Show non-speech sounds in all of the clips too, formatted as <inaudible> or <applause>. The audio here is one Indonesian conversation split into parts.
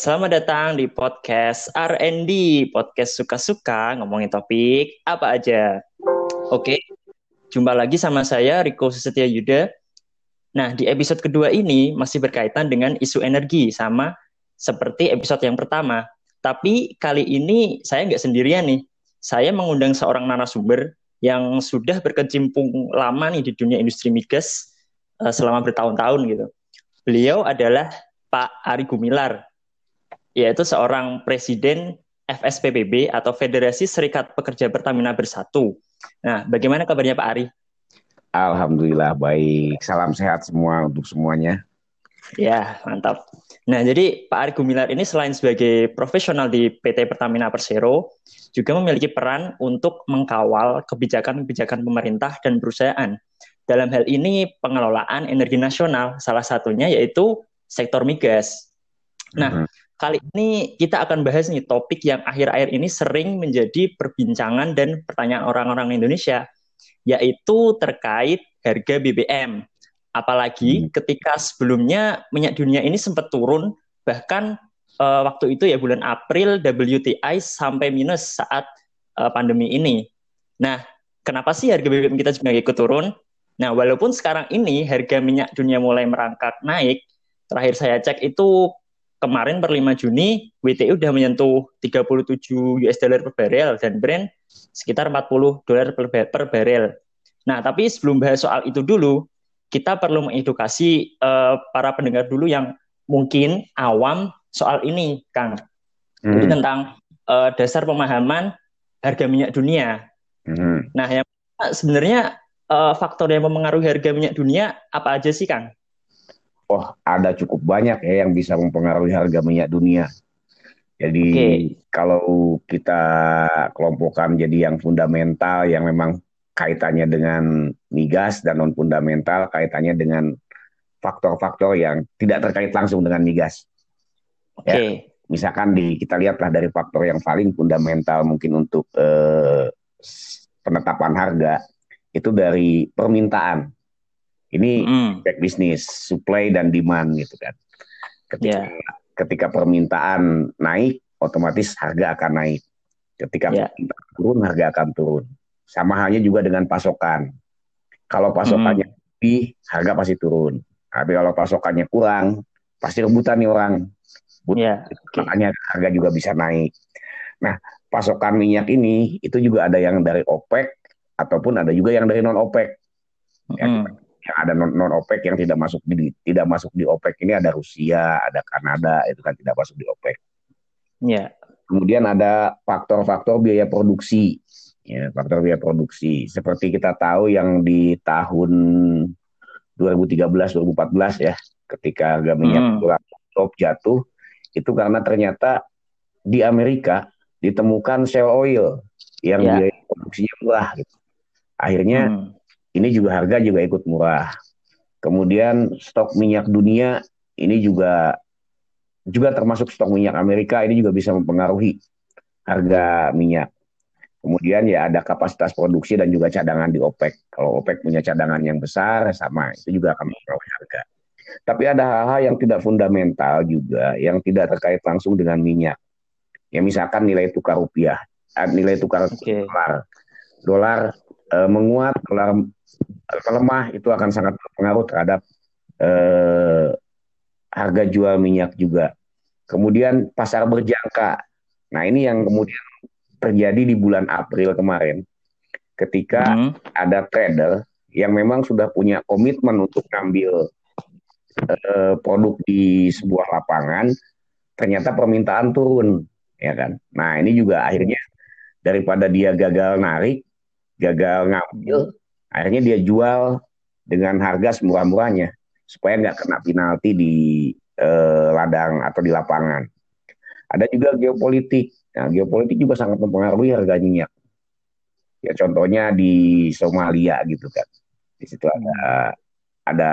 Selamat datang di podcast R&D, podcast suka-suka ngomongin topik apa aja. Oke, jumpa lagi sama saya Riko Susetya Yuda. Nah, di episode kedua ini masih berkaitan dengan isu energi sama seperti episode yang pertama. Tapi kali ini saya nggak sendirian nih. Saya mengundang seorang narasumber yang sudah berkecimpung lama nih di dunia industri migas uh, selama bertahun-tahun gitu. Beliau adalah Pak Ari Gumilar, yaitu seorang presiden FSPBB atau Federasi Serikat Pekerja Pertamina Bersatu. Nah, bagaimana kabarnya Pak Ari? Alhamdulillah baik. Salam sehat semua untuk semuanya. Ya, mantap. Nah, jadi Pak Ari Gumilar ini selain sebagai profesional di PT Pertamina Persero, juga memiliki peran untuk mengkawal kebijakan-kebijakan pemerintah dan perusahaan. Dalam hal ini, pengelolaan energi nasional, salah satunya yaitu sektor migas. Nah, hmm. Kali ini kita akan bahas nih topik yang akhir-akhir ini sering menjadi perbincangan dan pertanyaan orang-orang Indonesia, yaitu terkait harga BBM. Apalagi hmm. ketika sebelumnya minyak dunia ini sempat turun, bahkan uh, waktu itu ya bulan April WTI sampai minus saat uh, pandemi ini. Nah, kenapa sih harga BBM kita juga ikut turun? Nah, walaupun sekarang ini harga minyak dunia mulai merangkak naik, terakhir saya cek itu kemarin per 5 Juni WTI udah menyentuh 37 US dollar per barrel dan Brent sekitar 40 dolar per, per barrel. Nah, tapi sebelum bahas soal itu dulu, kita perlu mengedukasi uh, para pendengar dulu yang mungkin awam soal ini, Kang. Hmm. Jadi tentang uh, dasar pemahaman harga minyak dunia. Hmm. Nah, yang sebenarnya uh, faktor yang mempengaruhi harga minyak dunia apa aja sih, Kang? Oh ada cukup banyak ya yang bisa mempengaruhi harga minyak dunia. Jadi okay. kalau kita kelompokkan jadi yang fundamental yang memang kaitannya dengan migas dan non fundamental kaitannya dengan faktor-faktor yang tidak terkait langsung dengan migas. Okay. Ya, misalkan di kita lihatlah dari faktor yang paling fundamental mungkin untuk eh, penetapan harga itu dari permintaan. Ini mm. back bisnis, supply dan demand gitu kan. Ketika yeah. ketika permintaan naik, otomatis harga akan naik. Ketika yeah. permintaan turun, harga akan turun. Sama halnya juga dengan pasokan. Kalau pasokannya mm. lebih, harga pasti turun. Tapi kalau pasokannya kurang, pasti rebutan nih orang. Yeah. Okay. Makanya harga juga bisa naik. Nah, pasokan minyak ini itu juga ada yang dari OPEC ataupun ada juga yang dari non OPEC. Ya, mm yang ada non, non OPEC yang tidak masuk di tidak masuk di OPEC ini ada Rusia, ada Kanada itu kan tidak masuk di OPEC. Ya. Kemudian ada faktor-faktor biaya produksi. Ya, faktor biaya produksi. Seperti kita tahu yang di tahun 2013 2014 ya, ketika harga minyak hmm. top jatuh itu karena ternyata di Amerika ditemukan shale oil yang ya. biaya produksinya murah gitu. Akhirnya hmm ini juga harga juga ikut murah. Kemudian stok minyak dunia ini juga juga termasuk stok minyak Amerika ini juga bisa mempengaruhi harga minyak. Kemudian ya ada kapasitas produksi dan juga cadangan di OPEC. Kalau OPEC punya cadangan yang besar sama itu juga akan mempengaruhi harga. Tapi ada hal-hal yang tidak fundamental juga yang tidak terkait langsung dengan minyak. Ya misalkan nilai tukar rupiah, eh, nilai tukar okay. dolar. Dolar e, menguat, melemah itu akan sangat berpengaruh terhadap eh, harga jual minyak juga. Kemudian pasar berjangka. Nah ini yang kemudian terjadi di bulan April kemarin, ketika hmm. ada trader yang memang sudah punya komitmen untuk ngambil eh, produk di sebuah lapangan, ternyata permintaan turun, ya kan? Nah ini juga akhirnya daripada dia gagal narik, gagal ngambil, akhirnya dia jual dengan harga semurah-murahnya supaya nggak kena penalti di eh, ladang atau di lapangan. Ada juga geopolitik. Nah, geopolitik juga sangat mempengaruhi harga minyak. Ya contohnya di Somalia gitu kan. Di situ ada ada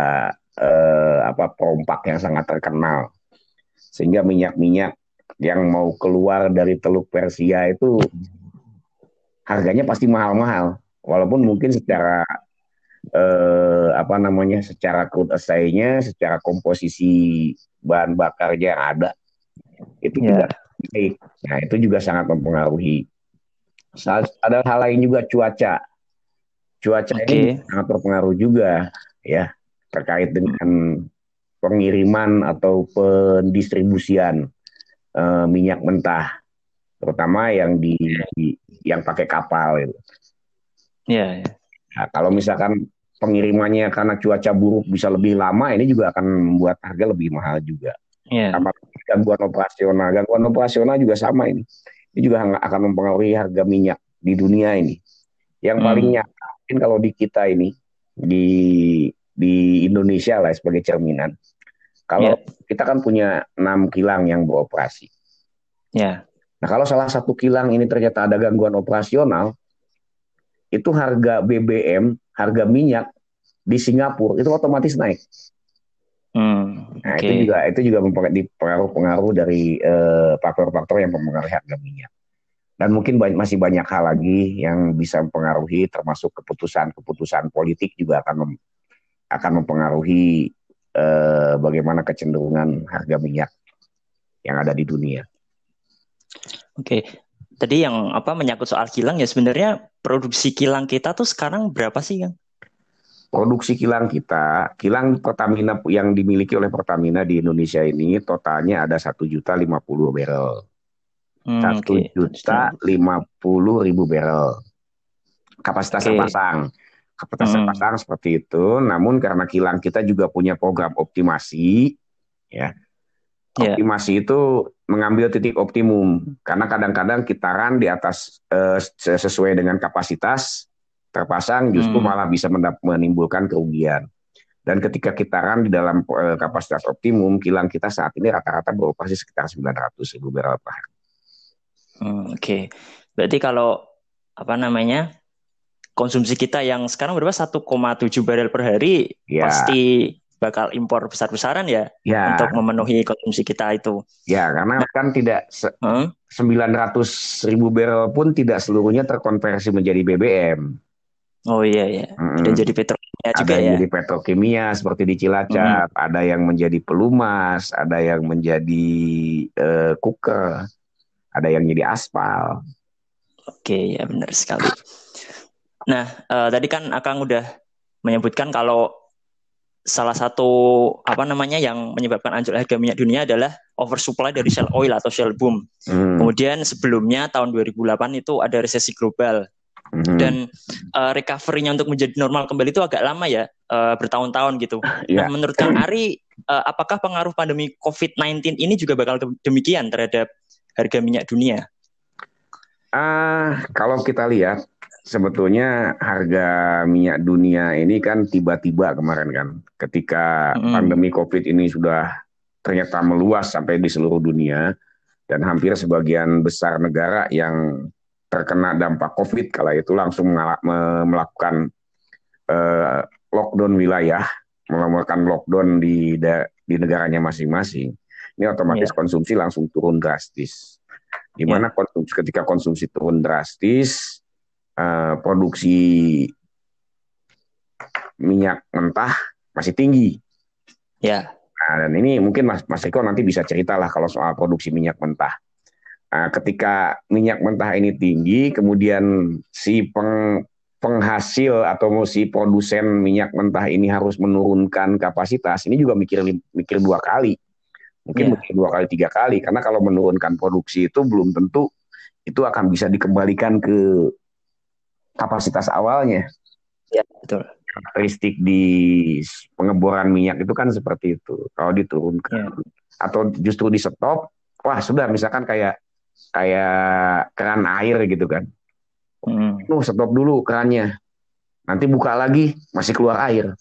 eh, apa perompak yang sangat terkenal. Sehingga minyak-minyak yang mau keluar dari Teluk Persia itu harganya pasti mahal-mahal walaupun mungkin secara eh, apa namanya secara crude assay-nya, secara komposisi bahan bakarnya yang ada itu yeah. tidak baik. Nah itu juga sangat mempengaruhi. Ada hal lain juga cuaca. Cuaca okay. ini sangat berpengaruh juga ya terkait dengan pengiriman atau pendistribusian uh, minyak mentah, terutama yang di, di yang pakai kapal itu. Ya. Yeah. Nah, kalau misalkan pengirimannya karena cuaca buruk bisa lebih lama, ini juga akan membuat harga lebih mahal juga. Yeah. Sama gangguan operasional, gangguan operasional juga sama ini. Ini juga akan mempengaruhi harga minyak di dunia ini. Yang hmm. paling nyata mungkin kalau di kita ini di di Indonesia lah sebagai cerminan. Kalau yeah. kita kan punya enam kilang yang beroperasi. Yeah. Nah kalau salah satu kilang ini ternyata ada gangguan operasional, itu harga BBM, harga minyak di Singapura itu otomatis naik. Hmm, nah itu juga itu juga mempengaruhi pengaruh dari eh, faktor-faktor yang mempengaruhi harga minyak. Dan mungkin banyak, masih banyak hal lagi yang bisa mempengaruhi, termasuk keputusan-keputusan politik juga akan mem, akan mempengaruhi eh, bagaimana kecenderungan harga minyak yang ada di dunia. Oke, tadi yang apa menyangkut soal kilang ya sebenarnya produksi kilang kita tuh sekarang berapa sih, Kang? Produksi kilang kita, kilang Pertamina yang dimiliki oleh Pertamina di Indonesia ini totalnya ada satu juta lima puluh barrel. Hmm, satu juta lima puluh ribu barrel. Kapasitas okay. pasang. Kapasitas hmm. pasang seperti itu. Namun karena kilang kita juga punya program optimasi, ya. Yeah. Optimasi itu mengambil titik optimum karena kadang-kadang kitaran di atas uh, sesuai dengan kapasitas terpasang justru hmm. malah bisa menimbulkan kerugian. Dan ketika kitaran di dalam uh, kapasitas optimum, kilang kita saat ini rata-rata beroperasi sekitar 900 ribu barrel per hari. Hmm, Oke, okay. berarti kalau apa namanya konsumsi kita yang sekarang berapa 1,7 barrel per hari ya. pasti bakal impor besar-besaran ya, ya untuk memenuhi konsumsi kita itu. Ya, karena nah, kan tidak se hmm? 900 ribu barrel pun tidak seluruhnya terkonversi menjadi BBM. Oh iya iya. Hmm. Ada jadi petrokimia juga ada ya. jadi petrokimia seperti di Cilacap, hmm. ada yang menjadi pelumas, ada yang menjadi uh, cooker, ada yang jadi aspal. Oke, ya benar sekali. Nah, uh, tadi kan Akang udah menyebutkan kalau salah satu apa namanya yang menyebabkan anjlok harga minyak dunia adalah oversupply dari shale oil atau shale boom. Hmm. Kemudian sebelumnya tahun 2008 itu ada resesi global. Hmm. Dan uh, recovery-nya untuk menjadi normal kembali itu agak lama ya, uh, bertahun-tahun gitu. <laughs> Yeah. Nah, menurut Kang Ari, uh, apakah pengaruh pandemi COVID-19 ini juga bakal demikian terhadap harga minyak dunia? Ah, uh, kalau kita lihat sebetulnya harga minyak dunia ini kan tiba-tiba kemarin kan, ketika mm. pandemi COVID ini sudah ternyata meluas sampai di seluruh dunia dan hampir sebagian besar negara yang terkena dampak COVID kala itu langsung melakukan uh, lockdown wilayah, melakukan lockdown di di negaranya masing-masing. Ini otomatis yeah. konsumsi langsung turun drastis. Di mana yeah. konsumsi ketika konsumsi turun drastis, uh, produksi minyak mentah masih tinggi. Ya. Nah, dan ini mungkin Mas, Mas Eko nanti bisa ceritalah kalau soal produksi minyak mentah. Nah, ketika minyak mentah ini tinggi, kemudian si peng, penghasil atau si produsen minyak mentah ini harus menurunkan kapasitas, ini juga mikir mikir dua kali, mungkin yeah. mikir dua kali tiga kali, karena kalau menurunkan produksi itu belum tentu itu akan bisa dikembalikan ke kapasitas awalnya. Ya, betul. Karakteristik di pengeboran minyak itu kan seperti itu. Kalau diturunkan ya. atau justru di stop, wah sudah misalkan kayak kayak keran air gitu kan. Hmm. Nuh, stop dulu kerannya. Nanti buka lagi masih keluar air.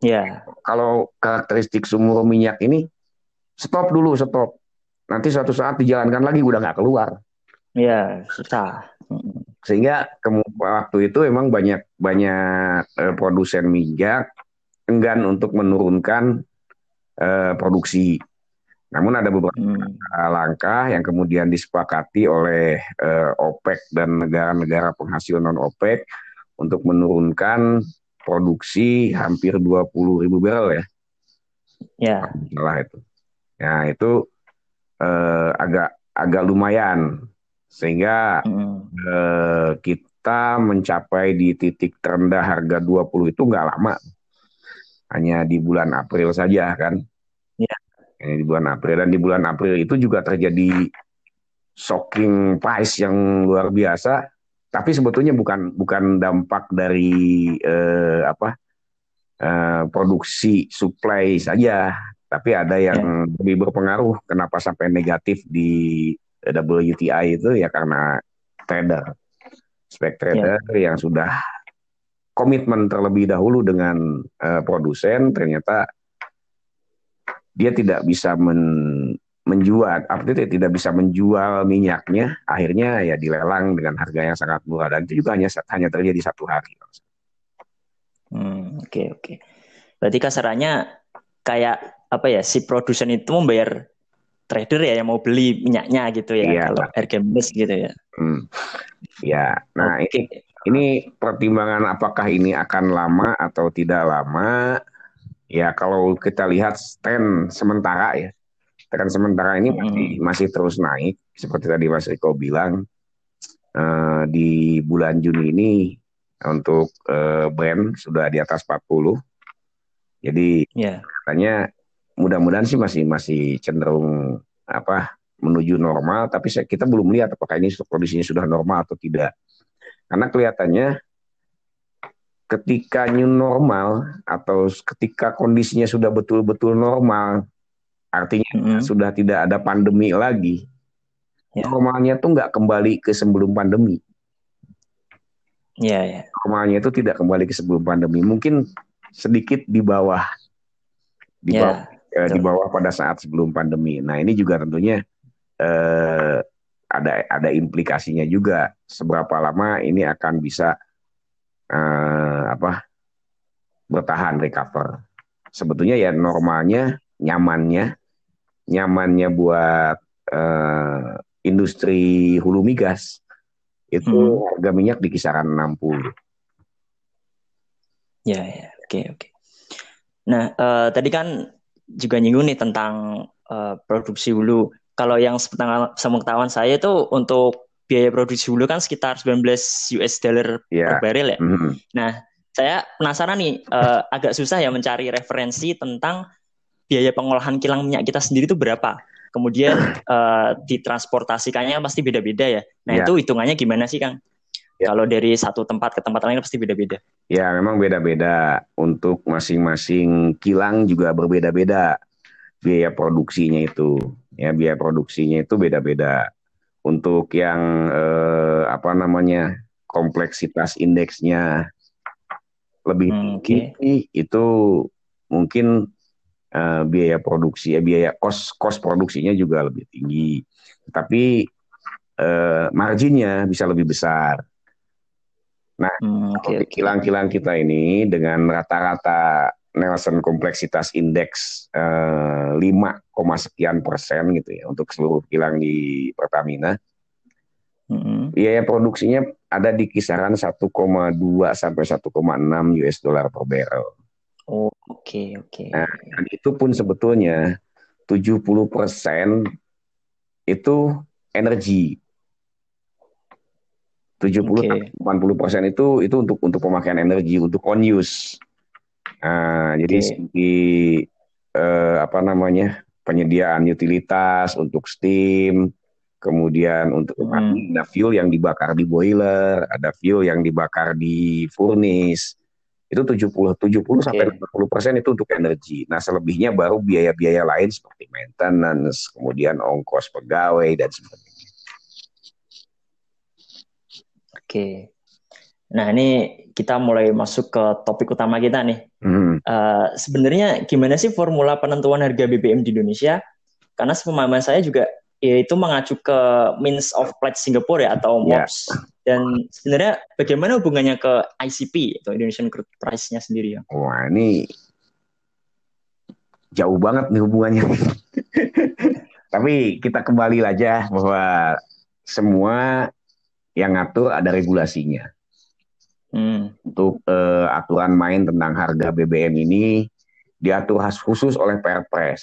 Ya. Kalau karakteristik sumur minyak ini stop dulu, stop. Nanti suatu saat dijalankan lagi udah nggak keluar. Ya, susah. Sehingga waktu itu memang banyak banyak uh, produsen minyak enggan untuk menurunkan uh, produksi. Namun ada beberapa hmm. langkah yang kemudian disepakati oleh uh, OPEC dan negara-negara penghasil non OPEC untuk menurunkan produksi hampir 20 ribu barrel ya. Ya. Salah itu. Ya itu uh, agak agak lumayan sehingga hmm. Uh, kita mencapai di titik terendah harga 20 itu nggak lama. Hanya di bulan April saja kan? Ya. di bulan April. Dan di bulan April itu juga terjadi shocking price yang luar biasa. Tapi sebetulnya bukan bukan dampak dari uh, apa uh, produksi supply saja. Tapi ada yang yeah. lebih berpengaruh. Kenapa sampai negatif di WTI itu? Ya karena trader, spek trader yeah. yang sudah komitmen terlebih dahulu dengan uh, produsen ternyata dia tidak bisa men, menjual, artinya tidak bisa menjual minyaknya, akhirnya ya dilelang dengan harga yang sangat murah dan itu juga hanya hanya terjadi satu hari. Hmm, oke okay, oke. Okay. Berarti kasarannya kayak apa ya si produsen itu membayar trader ya yang mau beli minyaknya gitu ya iya, kalau harga minus gitu ya. Hmm. Ya, nah okay. ini ini pertimbangan apakah ini akan lama atau tidak lama? Ya kalau kita lihat tren sementara ya, tren sementara ini masih hmm. masih terus naik seperti tadi Mas Riko bilang uh, di bulan Juni ini untuk uh, brand sudah di atas 40. Jadi yeah. katanya mudah-mudahan sih masih masih cenderung apa menuju normal tapi kita belum lihat apakah ini kondisinya sudah normal atau tidak karena kelihatannya ketika new normal atau ketika kondisinya sudah betul-betul normal artinya mm -hmm. sudah tidak ada pandemi lagi yeah. normalnya tuh nggak kembali ke sebelum pandemi ya yeah, yeah. normalnya itu tidak kembali ke sebelum pandemi mungkin sedikit di bawah di yeah. bawah uh, di bawah pada saat sebelum pandemi. Nah ini juga tentunya uh, ada ada implikasinya juga seberapa lama ini akan bisa uh, apa bertahan recover. Sebetulnya ya normalnya nyamannya nyamannya buat uh, industri hulu migas itu hmm. harga minyak di kisaran 60. Ya, ya, oke, okay, oke. Okay. Nah, uh, tadi kan juga nyinggung nih tentang uh, produksi hulu. Kalau yang sepengetahuan saya itu untuk biaya produksi hulu kan sekitar 19 US dollar yeah. per barrel ya. Mm -hmm. Nah, saya penasaran nih uh, <laughs> agak susah ya mencari referensi tentang biaya pengolahan kilang minyak kita sendiri itu berapa. Kemudian uh, ditransportasikannya pasti beda-beda ya. Nah, yeah. itu hitungannya gimana sih, Kang? Ya. Kalau dari satu tempat ke tempat lain pasti beda-beda. Ya, memang beda-beda. Untuk masing-masing kilang juga berbeda-beda biaya produksinya itu. Ya, biaya produksinya itu beda-beda. Untuk yang eh, apa namanya kompleksitas indeksnya lebih hmm, tinggi okay. itu mungkin eh, biaya produksi ya biaya kos kos produksinya juga lebih tinggi. Tapi eh, marginnya bisa lebih besar. Nah, hmm, okay, kilang-kilang kita ini dengan rata-rata Nelson kompleksitas indeks eh, 5, sekian persen gitu ya untuk seluruh kilang di Pertamina. Hmm. Biaya produksinya ada di kisaran 1,2 sampai 1,6 US dollar per barrel. Oh, oke okay, oke. Okay. Nah, dan itu pun sebetulnya 70 persen itu energi 70 okay. 80 persen itu itu untuk untuk pemakaian energi untuk on use. Nah, okay. jadi di eh, apa namanya penyediaan utilitas untuk steam, kemudian untuk hmm. ada fuel yang dibakar di boiler, ada fuel yang dibakar di furnace. Itu 70 70 okay. sampai 80 persen itu untuk energi. Nah, selebihnya baru biaya-biaya lain seperti maintenance, kemudian ongkos pegawai dan sebagainya. Oke. Nah ini kita mulai masuk ke topik utama kita nih. Hmm. Uh, Sebenarnya gimana sih formula penentuan harga BBM di Indonesia? Karena sepemahaman saya juga ya itu mengacu ke means of pledge Singapore ya atau MOPS. Yeah. Dan sebenarnya bagaimana hubungannya ke ICP atau Indonesian Crude Price-nya sendiri ya? Wah ini jauh banget nih hubungannya. <laughs> Tapi kita kembali aja bahwa semua yang ngatur ada regulasinya. Hmm. Untuk uh, aturan main tentang harga BBM ini diatur khusus oleh Perpres.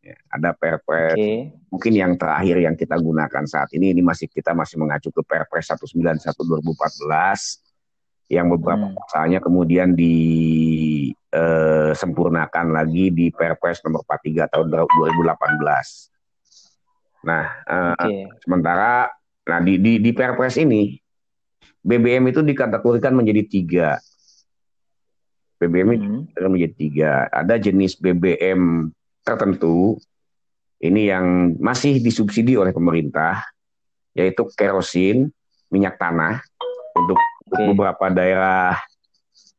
Ya, ada Perpres okay. mungkin yang terakhir yang kita gunakan saat ini ini masih kita masih mengacu ke Perpres 191 2014 yang beberapa hmm. pasalnya kemudian disempurnakan eh, lagi di Perpres nomor 43 tahun 2018. Nah, okay. eh, sementara nah di, di di Perpres ini BBM itu dikategorikan menjadi tiga. BBM hmm. itu menjadi tiga. Ada jenis BBM tertentu ini yang masih disubsidi oleh pemerintah yaitu kerosin, minyak tanah untuk, okay. beberapa daerah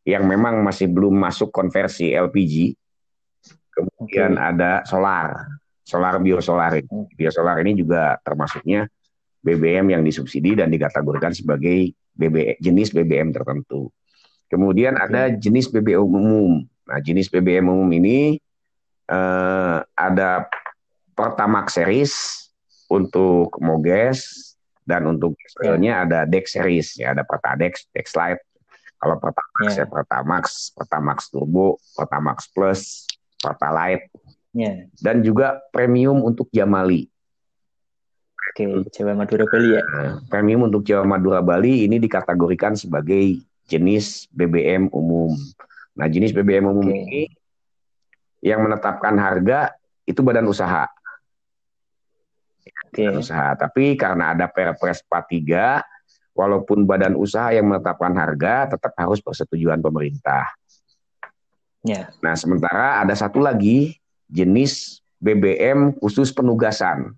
yang memang masih belum masuk konversi LPG. Kemudian okay. ada solar, solar biosolar. Hmm. Biosolar ini juga termasuknya BBM yang disubsidi dan dikategorikan sebagai BB, jenis BBM tertentu. Kemudian ada jenis BBM umum. Nah, jenis BBM umum ini uh, ada Pertamax series untuk Moges dan untuk dieselnya yeah. ada Dex series ya ada Pertadex, Dex Lite. Kalau Pertamax yeah. ya Pertamax, Pertamax Turbo, Pertamax Plus, Pertalite. Yeah. Dan juga premium untuk Jamali. Oke, okay, Jawa Madura Bali ya. Nah, premium untuk Jawa Madura Bali ini dikategorikan sebagai jenis BBM umum. Nah, jenis BBM umum okay. ini yang menetapkan harga itu badan usaha. Okay. Badan usaha. Tapi karena ada Perpres 43, walaupun badan usaha yang menetapkan harga, tetap harus persetujuan pemerintah. Yeah. Nah, sementara ada satu lagi jenis BBM khusus penugasan.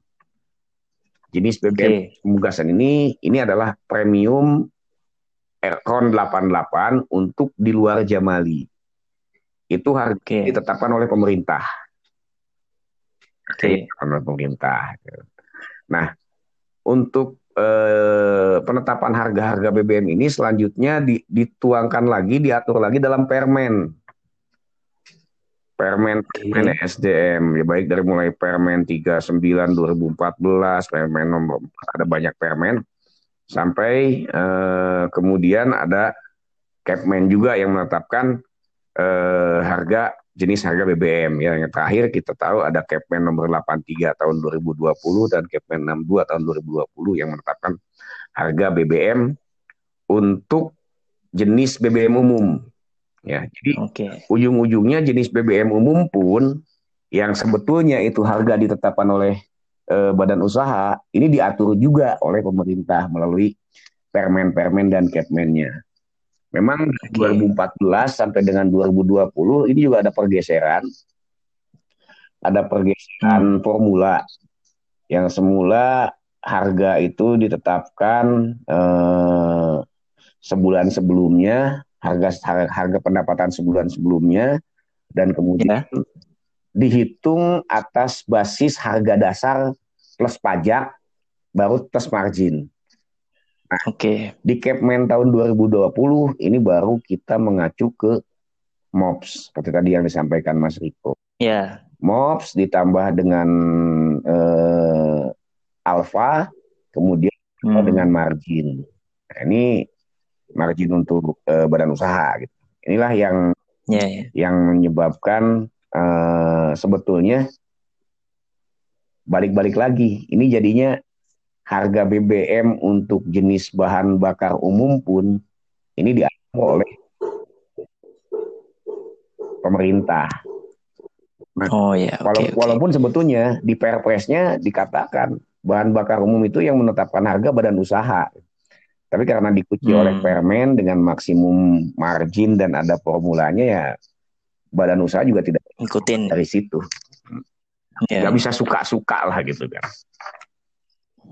Jenis BBM okay. penugasan ini ini adalah premium Aircon 88 untuk di luar Jamali itu harga okay. ditetapkan oleh pemerintah. Oke. Okay. Oleh pemerintah. Nah, untuk eh, penetapan harga-harga BBM ini selanjutnya dituangkan lagi, diatur lagi dalam Permen. Permen, Permen SDM, ya baik dari mulai Permen 39 2014, Permen nomor ada banyak Permen, sampai eh, kemudian ada Kepmen juga yang menetapkan eh, harga jenis harga BBM ya. Yang terakhir kita tahu ada Kepmen nomor 83 tahun 2020 dan Kepmen 62 tahun 2020 yang menetapkan harga BBM untuk jenis BBM umum. Ya, jadi okay. ujung-ujungnya jenis BBM umum pun yang sebetulnya itu harga ditetapkan oleh eh, badan usaha ini diatur juga oleh pemerintah melalui permen-permen dan Kepmennya. Memang okay. 2014 sampai dengan 2020 ini juga ada pergeseran. Ada pergeseran hmm. formula yang semula harga itu ditetapkan eh, sebulan sebelumnya, harga, harga pendapatan sebulan sebelumnya dan kemudian yeah. dihitung atas basis harga dasar plus pajak baru plus margin. Nah, Oke. Okay. Di Capman tahun 2020 ini baru kita mengacu ke MOPS seperti tadi yang disampaikan Mas Riko. Ya. MOPS ditambah dengan eh, alfa, kemudian hmm. dengan margin. Nah, ini margin untuk eh, badan usaha gitu. Inilah yang yeah, yeah. yang menyebabkan eh, sebetulnya balik-balik lagi. Ini jadinya harga BBM untuk jenis bahan bakar umum pun ini diatur oleh pemerintah. Nah, oh ya. Okay, walaupun okay. sebetulnya di Perpresnya dikatakan bahan bakar umum itu yang menetapkan harga badan usaha. Tapi karena dikunci hmm. oleh Permen dengan maksimum margin dan ada formulanya ya badan usaha juga tidak ikutin dari situ. Yeah. Gak bisa suka-suka lah gitu kan.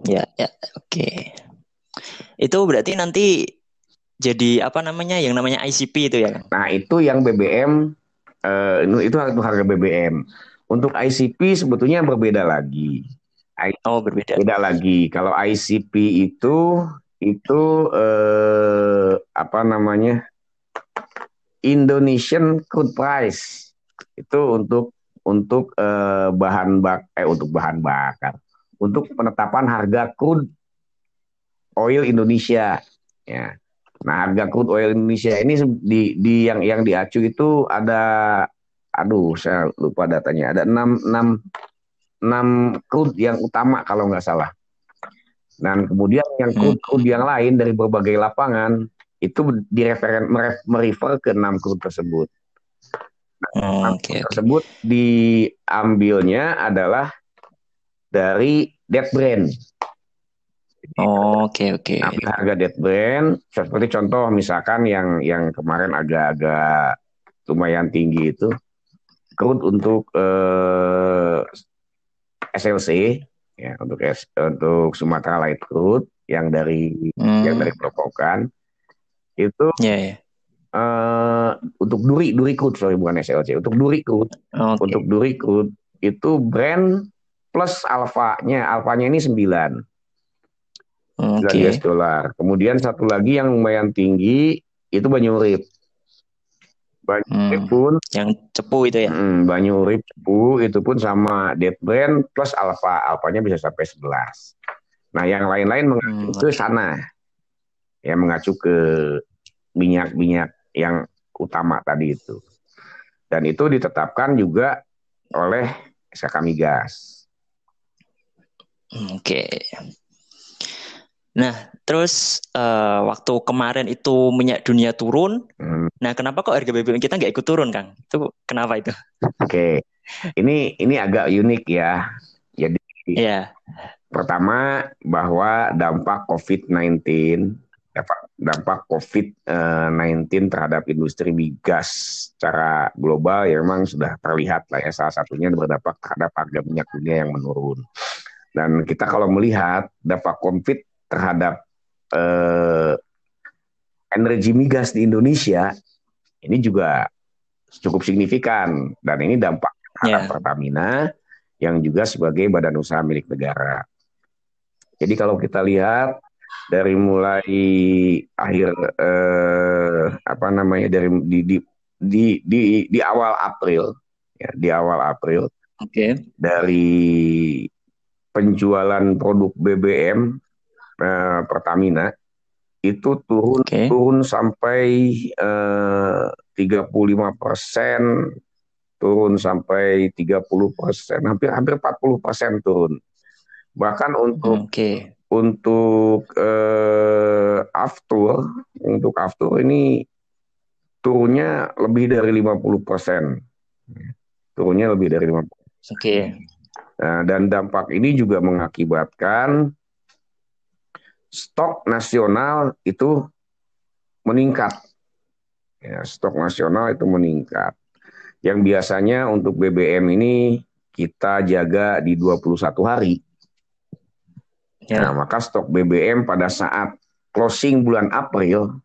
Ya, ya, oke. Okay. Itu berarti nanti jadi apa namanya yang namanya ICP itu ya? Nah, itu yang BBM uh, eh, itu harga BBM. Untuk ICP sebetulnya berbeda lagi. Oh, berbeda. Beda lagi. Kalau ICP itu itu eh, apa namanya? Indonesian Crude Price. Itu untuk untuk eh, bahan bak eh untuk bahan bakar untuk penetapan harga crude oil Indonesia. Ya. Nah, harga crude oil Indonesia ini di, di yang yang diacu itu ada aduh saya lupa datanya. Ada 6 6 enam crude yang utama kalau nggak salah. Dan kemudian yang hmm. crude-crude yang lain dari berbagai lapangan itu direferen merefer ke enam crude tersebut. Nah, oh, okay, tersebut diambilnya adalah dari Dead Brand. Oh, oke okay, oke. Okay. harga Dead Brand seperti contoh misalkan yang yang kemarin agak-agak lumayan tinggi itu crude untuk eh, SLC ya untuk S, untuk Sumatera Light Crude yang dari hmm. yang dari Prokokan itu yeah, yeah. Uh, untuk duri duri crude sorry bukan SLC untuk duri crude okay. untuk duri crude itu brand plus alfanya alfanya ini 9 okay. US dollar kemudian satu lagi yang lumayan tinggi itu Banyurip Banyu hmm, pun yang cepu itu ya. Hmm, Banyu Urip cepu itu pun sama Dead Brand plus Alpha. Alphanya bisa sampai 11. Nah, yang lain-lain mengacu hmm. ke sana. Ya mengacu ke minyak-minyak yang utama tadi itu. Dan itu ditetapkan juga oleh SKK Migas. Oke. Okay. Nah, terus uh, waktu kemarin itu minyak dunia turun, hmm. nah kenapa kok harga BBM kita nggak ikut turun, Kang? Itu kenapa itu? Oke, okay. ini ini agak unik ya. Jadi, yeah. Pertama bahwa dampak COVID-19, dampak COVID-19 terhadap industri migas secara global ya memang sudah terlihat lah ya salah satunya berdampak terhadap harga minyak dunia yang menurun. Dan kita kalau melihat dampak COVID terhadap eh, energi migas di Indonesia ini juga cukup signifikan dan ini dampak terhadap yeah. Pertamina yang juga sebagai badan usaha milik negara. Jadi kalau kita lihat dari mulai akhir eh, apa namanya dari di di di di, di awal April ya di awal April okay. dari penjualan produk BBM eh, Pertamina itu turun okay. turun sampai eh, 35 persen turun sampai 30 persen hampir hampir 40 persen turun bahkan untuk okay. untuk eh, aftur untuk aftur ini turunnya lebih dari 50 persen turunnya lebih dari 50 Oke. Okay. Nah, dan dampak ini juga mengakibatkan stok nasional itu meningkat. Ya, stok nasional itu meningkat. Yang biasanya untuk BBM ini kita jaga di 21 hari. Ya. Nah, maka stok BBM pada saat closing bulan April,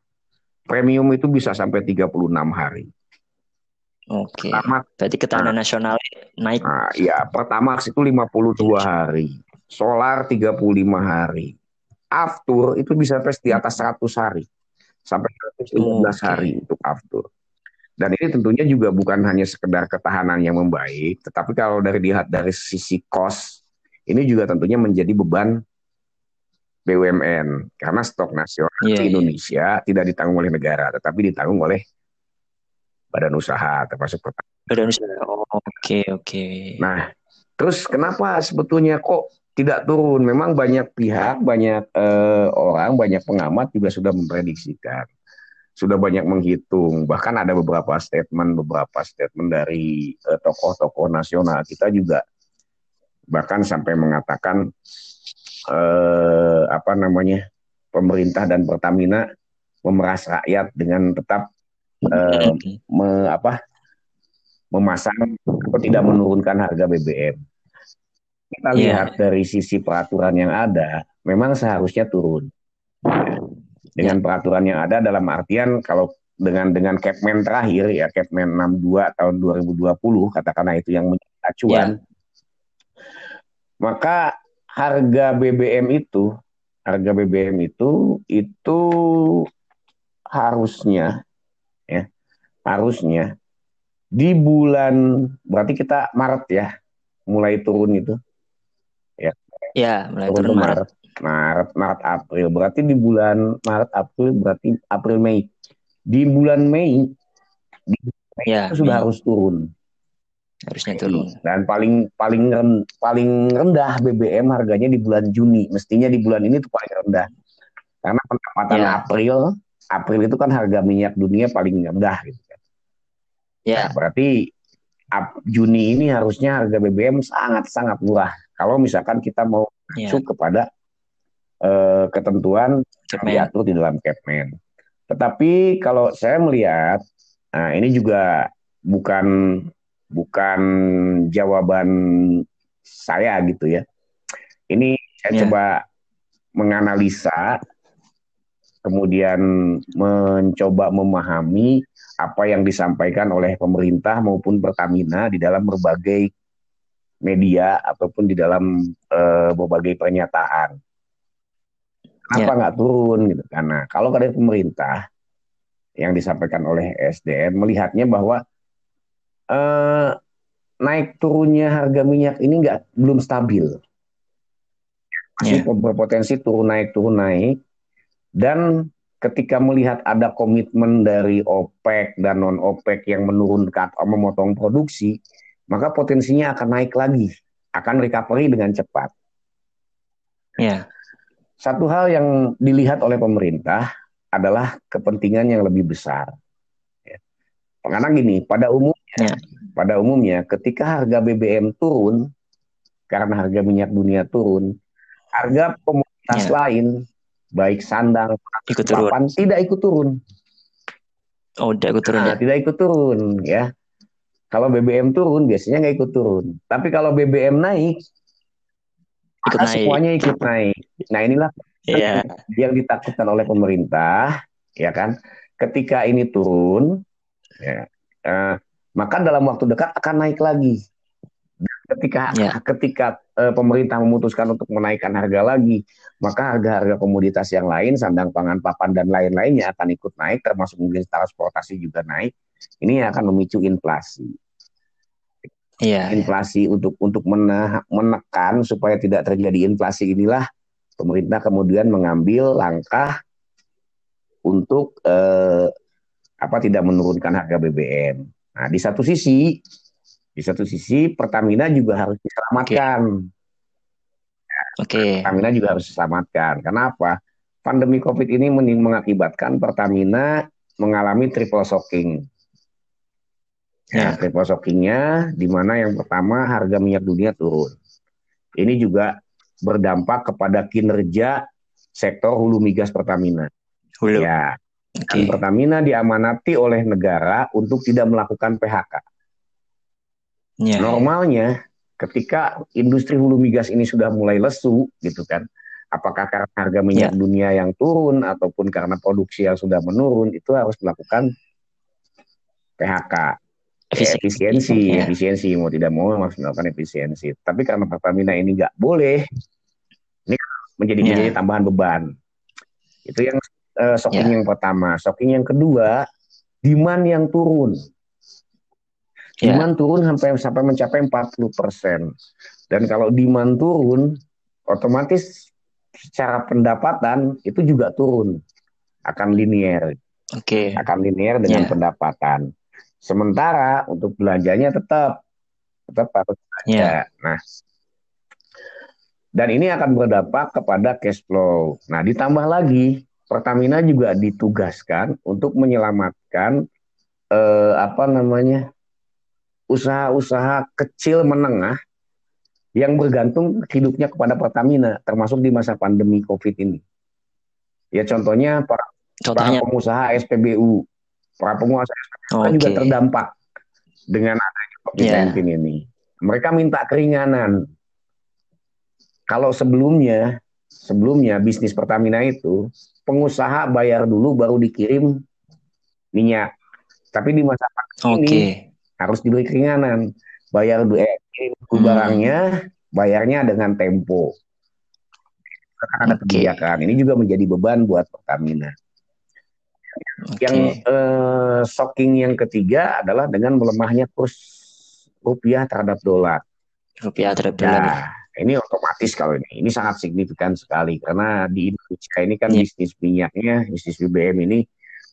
premium itu bisa sampai 36 hari. Oke. Pertama, Berarti ketahanan nah, nasional naik. Nah, ya, pertama itu 52 hari. Solar 35 hari aftur itu bisa sampai di atas 100 hari sampai 115 okay. hari untuk aftur. Dan ini tentunya juga bukan hanya sekedar ketahanan yang membaik, tetapi kalau dari dilihat dari sisi cost, ini juga tentunya menjadi beban BUMN karena stok nasional yeah, di iya. Indonesia yeah. tidak ditanggung oleh negara, tetapi ditanggung oleh badan usaha termasuk pertanian. Badan usaha. Oke, oh, oke. Okay, okay. Nah, terus kenapa sebetulnya kok tidak turun. Memang banyak pihak, banyak eh, orang, banyak pengamat juga sudah memprediksikan, sudah banyak menghitung. Bahkan ada beberapa statement, beberapa statement dari tokoh tokoh-tokoh nasional kita juga bahkan sampai mengatakan eh, apa namanya pemerintah dan Pertamina memeras rakyat dengan tetap eh, me, apa memasang atau tidak menurunkan harga BBM kita yeah. lihat dari sisi peraturan yang ada, memang seharusnya turun. Dengan yeah. peraturan yang ada dalam artian kalau dengan dengan Capman terakhir ya Capman 62 tahun 2020 katakanlah itu yang menjadi acuan. Yeah. Maka harga BBM itu harga BBM itu itu harusnya ya harusnya di bulan berarti kita Maret ya mulai turun itu Ya, mulai turun, Maret. Maret, Maret, April. Berarti di bulan Maret, April, berarti April, Mei. Di bulan Mei, di Mei ya, itu sudah Mei. harus turun. Harusnya turun. Dan paling paling paling rendah BBM harganya di bulan Juni. Mestinya di bulan ini tuh paling rendah. Karena pendapatan ya. April, April itu kan harga minyak dunia paling rendah gitu kan. Ya. Nah, berarti Juni ini harusnya harga BBM sangat-sangat murah. Kalau misalkan kita mau ya. masuk kepada uh, ketentuan yang diatur di dalam Capman. Tetapi kalau saya melihat, nah ini juga bukan bukan jawaban saya gitu ya. Ini saya yeah. coba menganalisa, kemudian mencoba memahami apa yang disampaikan oleh pemerintah maupun Pertamina di dalam berbagai media ataupun di dalam uh, berbagai pernyataan. Kenapa ya. nggak yeah. turun gitu? Karena kalau dari pemerintah yang disampaikan oleh SDM melihatnya bahwa eh, naik turunnya harga minyak ini nggak belum stabil. Masih yeah. berpotensi turun naik turun naik dan ketika melihat ada komitmen dari OPEC dan non OPEC yang menurunkan atau memotong produksi, maka potensinya akan naik lagi, akan recovery dengan cepat. Ya. Satu hal yang dilihat oleh pemerintah adalah kepentingan yang lebih besar. Ya. Karena gini, pada umum Ya. Pada umumnya ketika harga BBM turun karena harga minyak dunia turun, harga komoditas ya. lain baik sandang, ikut turun. papan tidak ikut turun. Oh, tidak ikut turun nah, ya. Tidak ikut turun ya. Kalau BBM turun biasanya nggak ikut turun. Tapi kalau BBM naik, ikut naik. semuanya ikut naik. Nah inilah yeah. yang ditakutkan oleh pemerintah, ya kan? Ketika ini turun, ya, uh, maka dalam waktu dekat akan naik lagi. Ketika ya. ketika uh, pemerintah memutuskan untuk menaikkan harga lagi, maka harga-harga komoditas yang lain, sandang pangan, papan dan lain-lainnya akan ikut naik, termasuk mungkin transportasi juga naik. Ini akan memicu inflasi. Iya. Inflasi ya. untuk untuk menekan supaya tidak terjadi inflasi inilah pemerintah kemudian mengambil langkah untuk eh, apa tidak menurunkan harga BBM. Nah, di satu sisi, di satu sisi Pertamina juga harus diselamatkan. Oke. Okay. Pertamina juga harus diselamatkan. Kenapa? Pandemi COVID ini mengakibatkan Pertamina mengalami triple shocking. Ya, ya. triple shockingnya di mana yang pertama harga minyak dunia turun. Ini juga berdampak kepada kinerja sektor hulu migas Pertamina. Hulu. Ya, Okay. Pertamina diamanati oleh negara untuk tidak melakukan PHK. Yeah. Normalnya ketika industri hulu migas ini sudah mulai lesu gitu kan, apakah karena harga minyak yeah. dunia yang turun ataupun karena produksi yang sudah menurun itu harus melakukan PHK. Efisiensi, efisiensi, yeah. efisiensi mau tidak mau harus melakukan efisiensi. Tapi karena Pertamina ini nggak boleh, ini menjadi yeah. menjadi tambahan beban. Itu yang uh, shocking yeah. yang pertama. Shocking yang kedua, demand yang turun. Yeah. Demand turun sampai sampai mencapai 40 persen. Dan kalau demand turun, otomatis secara pendapatan itu juga turun, akan linear. Oke. Okay. Akan linear dengan yeah. pendapatan. Sementara untuk belanjanya tetap tetap harus belanja. Yeah. Nah, dan ini akan berdampak kepada cash flow. Nah, ditambah lagi Pertamina juga ditugaskan untuk menyelamatkan eh, apa namanya usaha-usaha kecil menengah yang bergantung hidupnya kepada Pertamina, termasuk di masa pandemi COVID ini. Ya contohnya para, contohnya. para pengusaha SPBU, para pengusaha SPBU okay. juga terdampak dengan adanya COVID-19 yeah. ini. Mereka minta keringanan. Kalau sebelumnya, sebelumnya bisnis Pertamina itu pengusaha bayar dulu baru dikirim minyak. Tapi di masa pandemi okay. ini harus diberi keringanan. Bayar dulu eh, kirim dulu hmm. barangnya, bayarnya dengan tempo. Karena ada okay. kebijakan. Ini juga menjadi beban buat Pertamina. Okay. Yang eh, shocking yang ketiga adalah dengan melemahnya kurs rupiah terhadap dolar. Rupiah terhadap dolar. Ya, ini otomatis kalau ini ini sangat signifikan sekali karena di Indonesia ini kan yeah. bisnis minyaknya bisnis BBM ini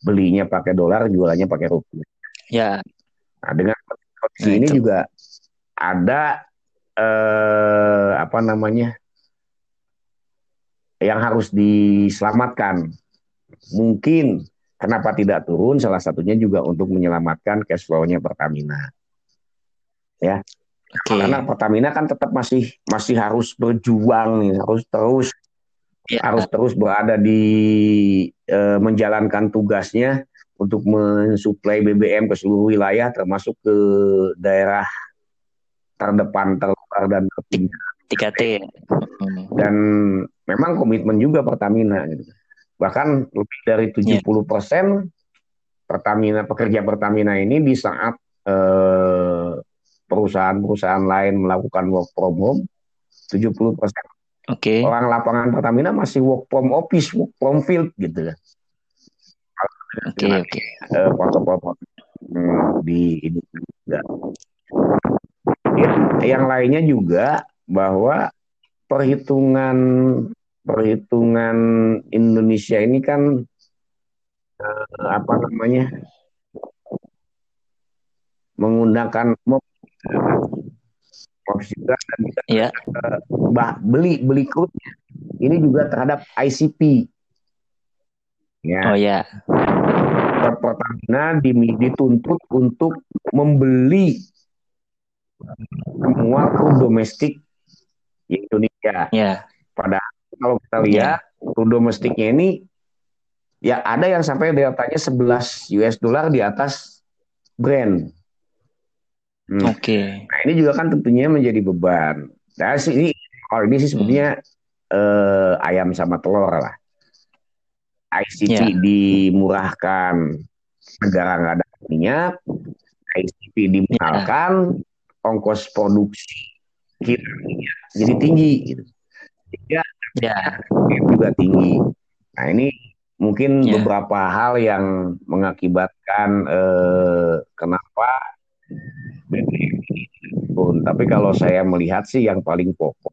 belinya pakai dolar jualannya pakai rupiah ya yeah. nah dengan kondisi nah, ini itu. juga ada eh, apa namanya yang harus diselamatkan. Mungkin kenapa tidak turun? Salah satunya juga untuk menyelamatkan cash flow-nya Pertamina. Ya, okay. karena Pertamina kan tetap masih masih harus berjuang nih, harus terus ya. harus terus berada di eh, menjalankan tugasnya untuk mensuplai BBM ke seluruh wilayah, termasuk ke daerah terdepan, terluar dan tertinggal. 3T. Dan memang komitmen juga Pertamina gitu. Bahkan lebih dari 70 yeah. persen Pertamina pekerja Pertamina ini di saat eh, perusahaan-perusahaan lain melakukan work from home 70 persen okay. orang lapangan Pertamina masih work from office, work from field gitu ya. Oke okay, oke. Okay. Eh, di ini juga. Ya, yang lainnya juga bahwa perhitungan perhitungan Indonesia ini kan eh, apa namanya menggunakan juga dan yeah. uh, bah, beli beli crude ini juga terhadap ICP ya oh ya yeah. Pertamina dituntut untuk membeli semua kru domestik Indonesia. Yeah. Padahal kalau kita lihat yeah. kru domestiknya ini ya ada yang sampai deltanya 11 US dollar di atas brand. Hmm. Oke. Okay. Nah ini juga kan tentunya menjadi beban. Nah sih ini kalau ini sih sebetulnya hmm. eh, ayam sama telur lah. ICP yeah. dimurahkan, negara nggak ada minyak, ICP dimahalkan, yeah. ongkos produksi kita jadi tinggi gitu. Ya, yeah. juga tinggi. Nah ini mungkin yeah. beberapa hal yang mengakibatkan eh, kenapa Turun. Tapi kalau saya melihat sih yang paling pokok,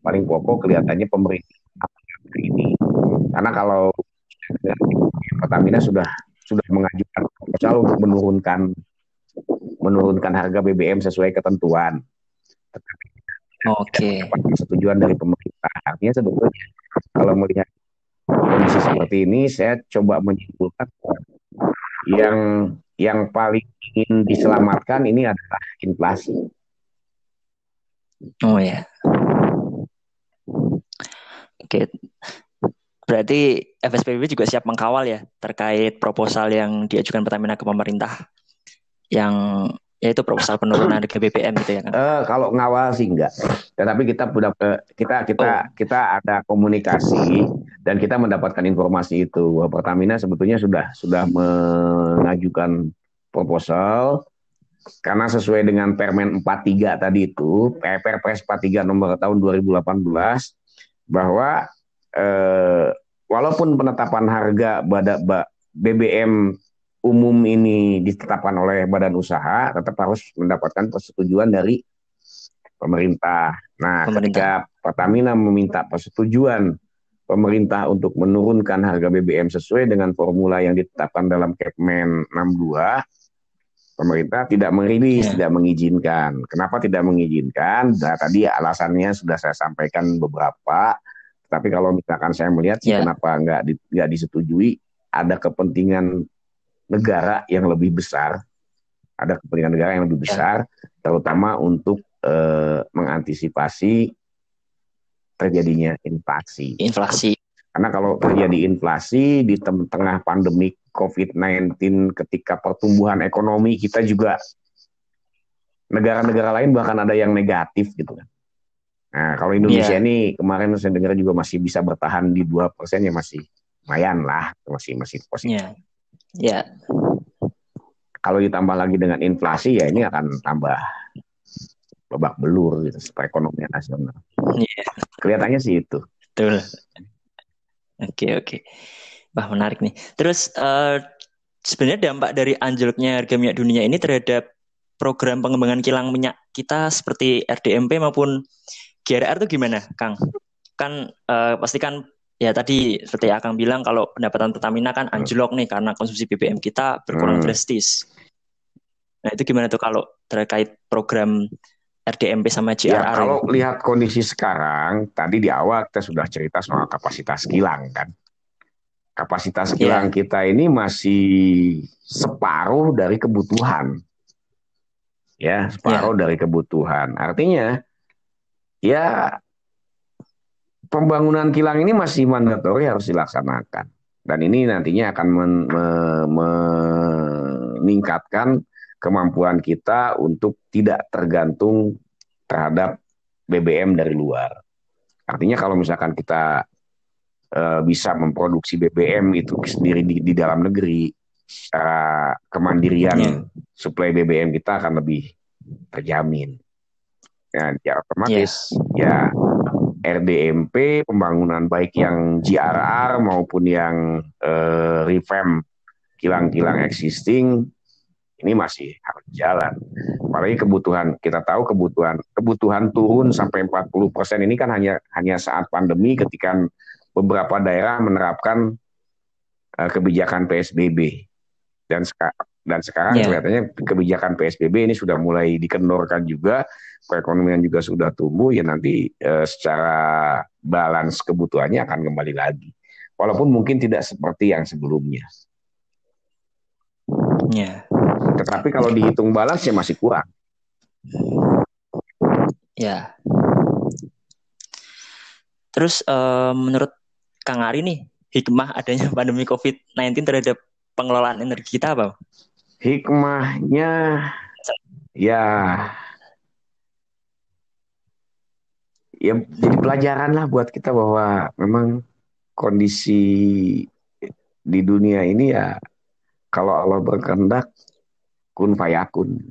paling pokok kelihatannya pemerintah ini. Karena kalau Pertamina sudah sudah mengajukan proposal untuk menurunkan menurunkan harga BBM sesuai ketentuan. Oke. Okay. Persetujuan dari pemerintah. Artinya sebetulnya kalau melihat kondisi seperti ini, saya coba menyimpulkan yang yang paling ingin diselamatkan ini adalah inflasi. Oh ya. Oke. Berarti FSPB juga siap mengkawal ya terkait proposal yang diajukan Pertamina ke pemerintah yang yaitu proposal penurunan harga BBM gitu ya kan? Uh, kalau ngawal sih enggak. Tetapi kita sudah kita kita oh. kita ada komunikasi dan kita mendapatkan informasi itu bahwa Pertamina sebetulnya sudah sudah mengajukan proposal karena sesuai dengan Permen 43 tadi itu, Perpres 43 nomor tahun 2018 bahwa eh, walaupun penetapan harga pada BBM umum ini ditetapkan oleh badan usaha tetap harus mendapatkan persetujuan dari pemerintah. Nah, pemerintah. ketika Pertamina meminta persetujuan pemerintah untuk menurunkan harga BBM sesuai dengan formula yang ditetapkan dalam Kepmen 62, pemerintah tidak merilis, ya. tidak mengizinkan. Kenapa tidak mengizinkan? Nah, tadi alasannya sudah saya sampaikan beberapa. Tapi kalau misalkan saya melihat sih ya. kenapa nggak di, nggak disetujui, ada kepentingan negara yang lebih besar, ada kepentingan negara yang lebih ya. besar, terutama untuk eh, mengantisipasi terjadinya inflasi. Inflasi. Karena kalau terjadi inflasi di tengah pandemi COVID-19 ketika pertumbuhan ekonomi kita juga negara-negara lain bahkan ada yang negatif gitu kan. Nah, kalau Indonesia yeah. ini kemarin saya dengar juga masih bisa bertahan di dua persen ya masih lumayan lah, masih masih positif. Yeah. Ya. Kalau ditambah lagi dengan inflasi ya ini akan tambah babak belur gitu perekonomian nasional. Yeah. Kelihatannya sih itu. Betul. Oke oke. Wah menarik nih. Terus uh, sebenarnya dampak dari anjloknya harga minyak dunia ini terhadap program pengembangan kilang minyak kita seperti RDMP maupun GRR itu gimana, Kang? Kan uh, pasti kan ya tadi seperti Akang bilang kalau pendapatan Pertamina kan anjlok nih karena konsumsi BBM kita berkurang hmm. drastis. Nah itu gimana tuh kalau terkait program RDMP sama GRR? Ya, kalau itu? lihat kondisi sekarang, tadi di awal kita sudah cerita soal kapasitas kilang kan. Kapasitas iya. kilang yeah. kita ini masih separuh dari kebutuhan. Ya, separuh yeah. dari kebutuhan. Artinya, ya pembangunan kilang ini masih mandatori harus dilaksanakan. Dan ini nantinya akan men, me, meningkatkan kemampuan kita untuk tidak tergantung terhadap BBM dari luar. Artinya kalau misalkan kita e, bisa memproduksi BBM itu sendiri di, di dalam negeri, secara kemandirian yeah. suplai BBM kita akan lebih terjamin. Ya, ya otomatis yeah. ya RDMP, pembangunan baik yang GRR maupun yang uh, revamp kilang-kilang existing ini masih harus jalan. Apalagi kebutuhan kita tahu kebutuhan kebutuhan turun sampai 40 persen ini kan hanya hanya saat pandemi ketika beberapa daerah menerapkan uh, kebijakan PSBB dan sekarang dan sekarang yeah. kelihatannya kebijakan PSBB ini sudah mulai dikendorkan juga, perekonomian juga sudah tumbuh, ya nanti eh, secara balance kebutuhannya akan kembali lagi. Walaupun mungkin tidak seperti yang sebelumnya. Ya. Tetapi kalau dihitung balance ya masih kurang. Ya. Terus uh, menurut Kang Ari nih, hikmah adanya <laughs> pandemi COVID-19 terhadap pengelolaan energi kita apa? Hikmahnya ya ya jadi pelajaran lah buat kita bahwa memang kondisi di dunia ini ya kalau Allah berkehendak kun fayakun.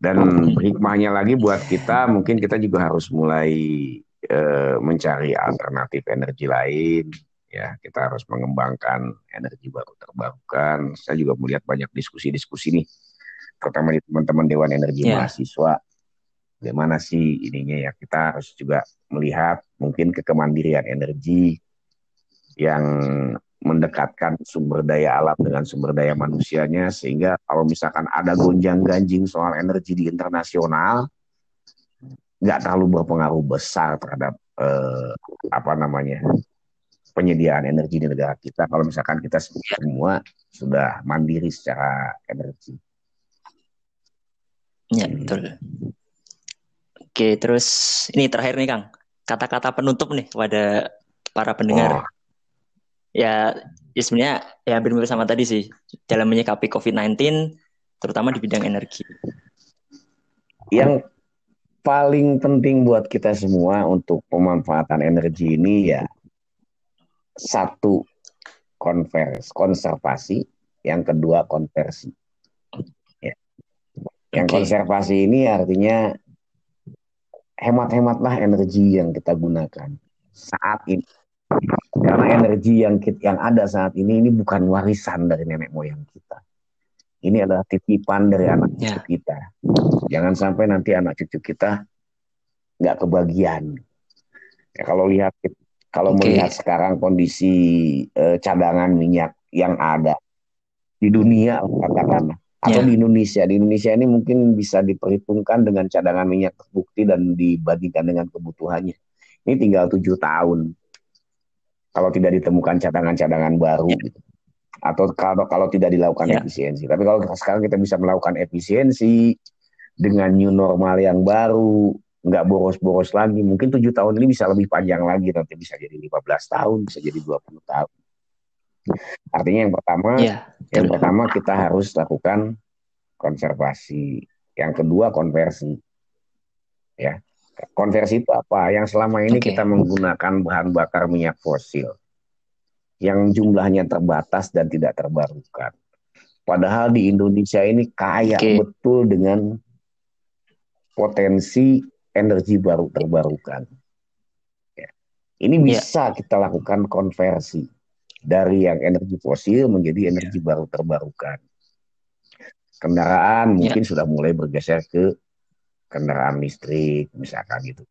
Dan hikmahnya lagi buat kita mungkin kita juga harus mulai uh, mencari alternatif energi lain ya kita harus mengembangkan energi baru terbarukan. Saya juga melihat banyak diskusi-diskusi nih, terutama di teman-teman Dewan Energi yeah. Mahasiswa. Bagaimana sih ininya ya kita harus juga melihat mungkin kekemandirian energi yang mendekatkan sumber daya alam dengan sumber daya manusianya sehingga kalau misalkan ada gonjang ganjing soal energi di internasional nggak terlalu berpengaruh besar terhadap eh, apa namanya penyediaan energi di negara kita kalau misalkan kita semua sudah mandiri secara energi. Ya, betul. Oke, terus ini terakhir nih Kang. Kata-kata penutup nih pada para pendengar. Oh. Ya, ya sebenarnya ya hampir mirip sama tadi sih dalam menyikapi COVID-19 terutama di bidang energi. Yang paling penting buat kita semua untuk pemanfaatan energi ini ya satu konvers konservasi, yang kedua konversi. Ya. Yang okay. konservasi ini artinya hemat-hematlah energi yang kita gunakan saat ini. Karena energi yang kita, yang ada saat ini ini bukan warisan dari nenek moyang kita. Ini adalah titipan dari anak cucu yeah. kita. Jangan sampai nanti anak cucu kita nggak kebagian. Ya, kalau lihat kalau okay. melihat sekarang kondisi uh, cadangan minyak yang ada di dunia katakanlah atau yeah. di Indonesia di Indonesia ini mungkin bisa diperhitungkan dengan cadangan minyak terbukti dan dibandingkan dengan kebutuhannya ini tinggal tujuh tahun kalau tidak ditemukan cadangan-cadangan baru yeah. gitu atau kalau kalau tidak dilakukan yeah. efisiensi tapi kalau sekarang kita bisa melakukan efisiensi dengan new normal yang baru nggak boros-boros lagi. Mungkin tujuh tahun ini bisa lebih panjang lagi, nanti bisa jadi 15 tahun, bisa jadi 20 tahun. Artinya yang pertama, ya, yang pertama kita harus lakukan konservasi. Yang kedua konversi. Ya. Konversi itu apa? Yang selama ini okay. kita menggunakan bahan bakar minyak fosil yang jumlahnya terbatas dan tidak terbarukan. Padahal di Indonesia ini kaya okay. betul dengan potensi energi baru terbarukan. Ya. Ini ya. bisa ya. kita lakukan konversi dari yang energi fosil menjadi energi ya. baru terbarukan. Kendaraan ya. mungkin sudah mulai bergeser ke kendaraan listrik, misalkan gitu.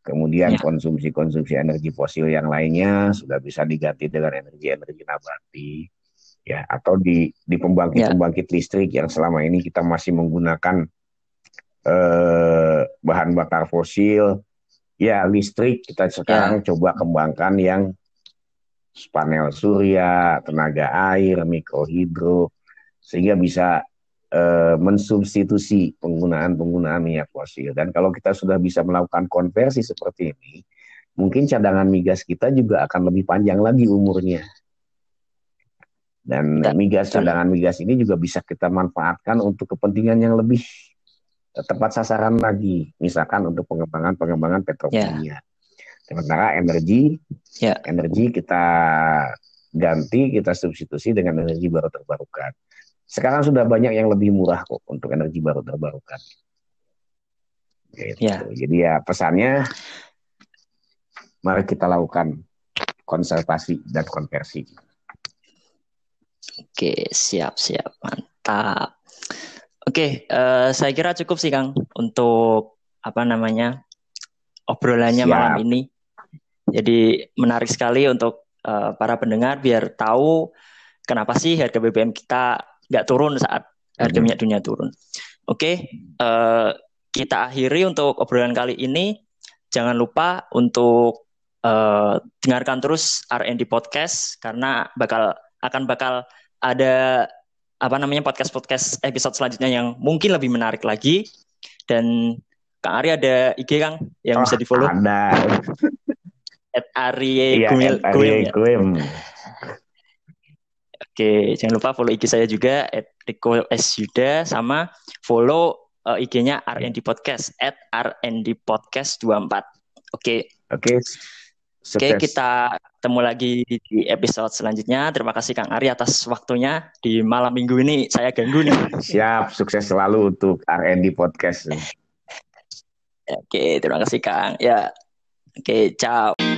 Kemudian konsumsi-konsumsi energi fosil yang lainnya sudah bisa diganti dengan energi-energi nabati. ya atau di di pembangkit-pembangkit ya. listrik yang selama ini kita masih menggunakan eh, bahan bakar fosil. Ya listrik kita sekarang ya. coba kembangkan yang panel surya, tenaga air, mikrohidro sehingga bisa eh, mensubstitusi penggunaan-penggunaan minyak fosil. Dan kalau kita sudah bisa melakukan konversi seperti ini mungkin cadangan migas kita juga akan lebih panjang lagi umurnya. Dan migas cadangan migas ini juga bisa kita manfaatkan untuk kepentingan yang lebih tepat sasaran lagi, misalkan untuk pengembangan-pengembangan petrokimia. Yeah. Sementara energi, yeah. energi kita ganti, kita substitusi dengan energi baru terbarukan. Sekarang sudah banyak yang lebih murah kok untuk energi baru terbarukan. Gitu. Yeah. Jadi ya pesannya, mari kita lakukan konservasi dan konversi. Oke, siap, siap, mantap. Oke, uh, saya kira cukup sih Kang untuk apa namanya obrolannya Siap. malam ini. Jadi menarik sekali untuk uh, para pendengar biar tahu kenapa sih harga BBM kita nggak turun saat harga minyak dunia turun. Oke, uh, kita akhiri untuk obrolan kali ini. Jangan lupa untuk uh, dengarkan terus R&D podcast karena bakal akan bakal ada apa namanya podcast-podcast episode selanjutnya yang mungkin lebih menarik lagi dan Kang Ari ada IG Kang yang oh, bisa di follow ada <laughs> at Ari iya, Guim, Guim, ya? Oke, jangan lupa follow IG saya juga at Rico S Yuda sama follow uh, IG-nya RND Podcast at RND Podcast 24. Oke. Oke. Oke, kita ketemu lagi di episode selanjutnya. Terima kasih Kang Ari atas waktunya di malam minggu ini. Saya ganggu nih. <laughs> Siap, sukses selalu untuk R&D Podcast. Oke, terima kasih Kang. Ya, oke, ciao.